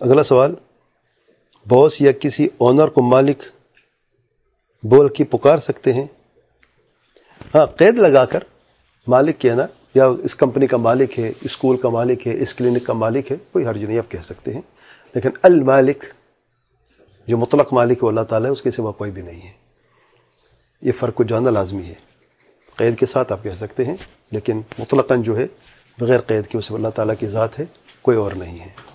اگلا سوال باس یا کسی آنر کو مالک بول کے پکار سکتے ہیں؟ ہاں قید لگا کر مالک کہنا، یا اس کمپنی کا مالک ہے، اسکول کا مالک ہے، اس کلینک کا مالک ہے، کوئی حرج نہیں، آپ کہہ سکتے ہیں۔ لیکن المالک، جو مطلق مالک ہے، اللہ تعالیٰ ہے اس کے سوا کوئی بھی نہیں ہے۔ یہ فرق کو جاننا لازمی ہے۔ قید کے ساتھ آپ کہہ سکتے ہیں، لیکن مطلقاً جو ہے، بغیر قید کے اس اللہ تعالیٰ کی ذات ہے، کوئی اور نہیں ہے۔